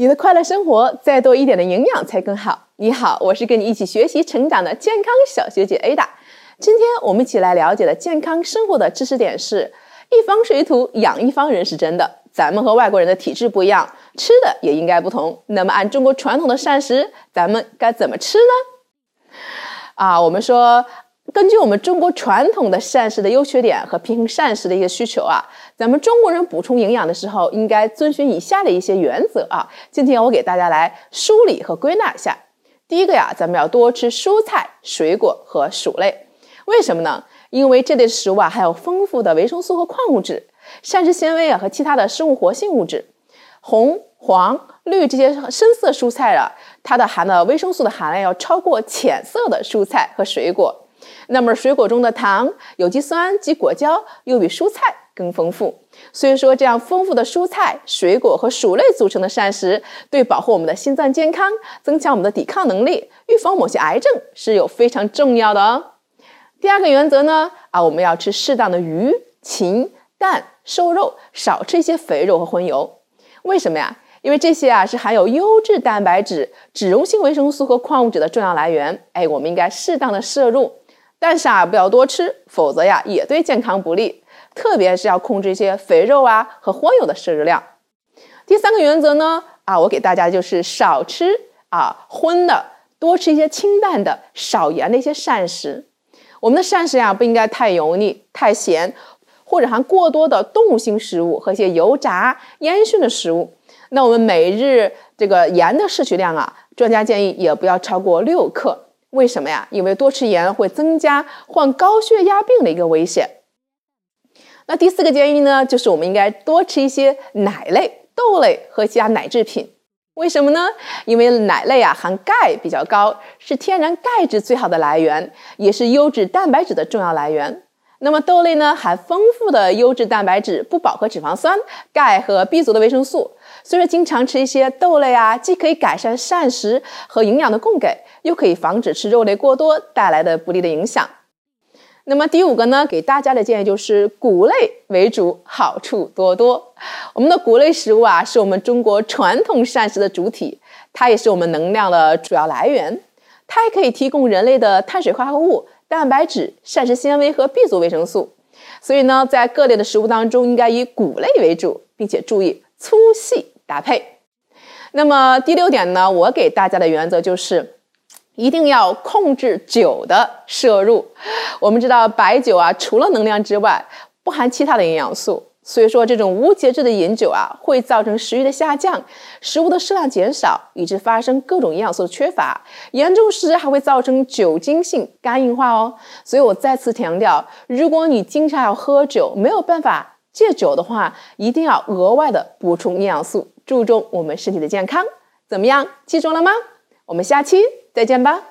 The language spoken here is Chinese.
你的快乐生活再多一点的营养才更好。你好，我是跟你一起学习成长的健康小学姐 Ada。今天我们一起来了解的健康生活的知识点是：一方水土养一方人是真的。咱们和外国人的体质不一样，吃的也应该不同。那么按中国传统的膳食，咱们该怎么吃呢？啊，我们说。根据我们中国传统的膳食的优缺点和平衡膳食的一些需求啊，咱们中国人补充营养的时候应该遵循以下的一些原则啊。今天我给大家来梳理和归纳一下。第一个呀，咱们要多吃蔬菜、水果和薯类。为什么呢？因为这类食物啊含有丰富的维生素和矿物质、膳食纤维啊和其他的生物活性物质。红、黄、绿这些深色蔬菜啊，它的含的维生素的含量要超过浅色的蔬菜和水果。那么水果中的糖、有机酸及果胶又比蔬菜更丰富，所以说这样丰富的蔬菜、水果和薯类组成的膳食，对保护我们的心脏健康、增强我们的抵抗能力、预防某些癌症是有非常重要的哦。第二个原则呢，啊，我们要吃适当的鱼、禽、蛋、瘦肉，少吃一些肥肉和荤油。为什么呀？因为这些啊是含有优质蛋白质、脂溶性维生素和矿物质的重要来源。哎，我们应该适当的摄入。但是啊，不要多吃，否则呀也对健康不利。特别是要控制一些肥肉啊和荤油的摄入量。第三个原则呢，啊，我给大家就是少吃啊荤的，多吃一些清淡的、少盐的一些膳食。我们的膳食呀不应该太油腻、太咸，或者含过多的动物性食物和一些油炸、烟熏的食物。那我们每日这个盐的摄取量啊，专家建议也不要超过六克。为什么呀？因为多吃盐会增加患高血压病的一个危险。那第四个建议呢，就是我们应该多吃一些奶类、豆类和其他奶制品。为什么呢？因为奶类啊含钙比较高，是天然钙质最好的来源，也是优质蛋白质的重要来源。那么豆类呢，含丰富的优质蛋白质、不饱和脂肪酸、钙和 B 族的维生素。所以说，经常吃一些豆类啊，既可以改善膳食和营养的供给。又可以防止吃肉类过多带来的不利的影响。那么第五个呢，给大家的建议就是谷类为主，好处多多。我们的谷类食物啊，是我们中国传统膳食的主体，它也是我们能量的主要来源。它还可以提供人类的碳水化合物、蛋白质、膳食纤维和 B 族维生素。所以呢，在各类的食物当中，应该以谷类为主，并且注意粗细搭配。那么第六点呢，我给大家的原则就是。一定要控制酒的摄入。我们知道白酒啊，除了能量之外，不含其他的营养素，所以说这种无节制的饮酒啊，会造成食欲的下降，食物的摄量减少，以致发生各种营养素的缺乏，严重时还会造成酒精性肝硬化哦。所以我再次强调，如果你经常要喝酒，没有办法戒酒的话，一定要额外的补充营养素，注重我们身体的健康。怎么样？记住了吗？我们下期。再见吧。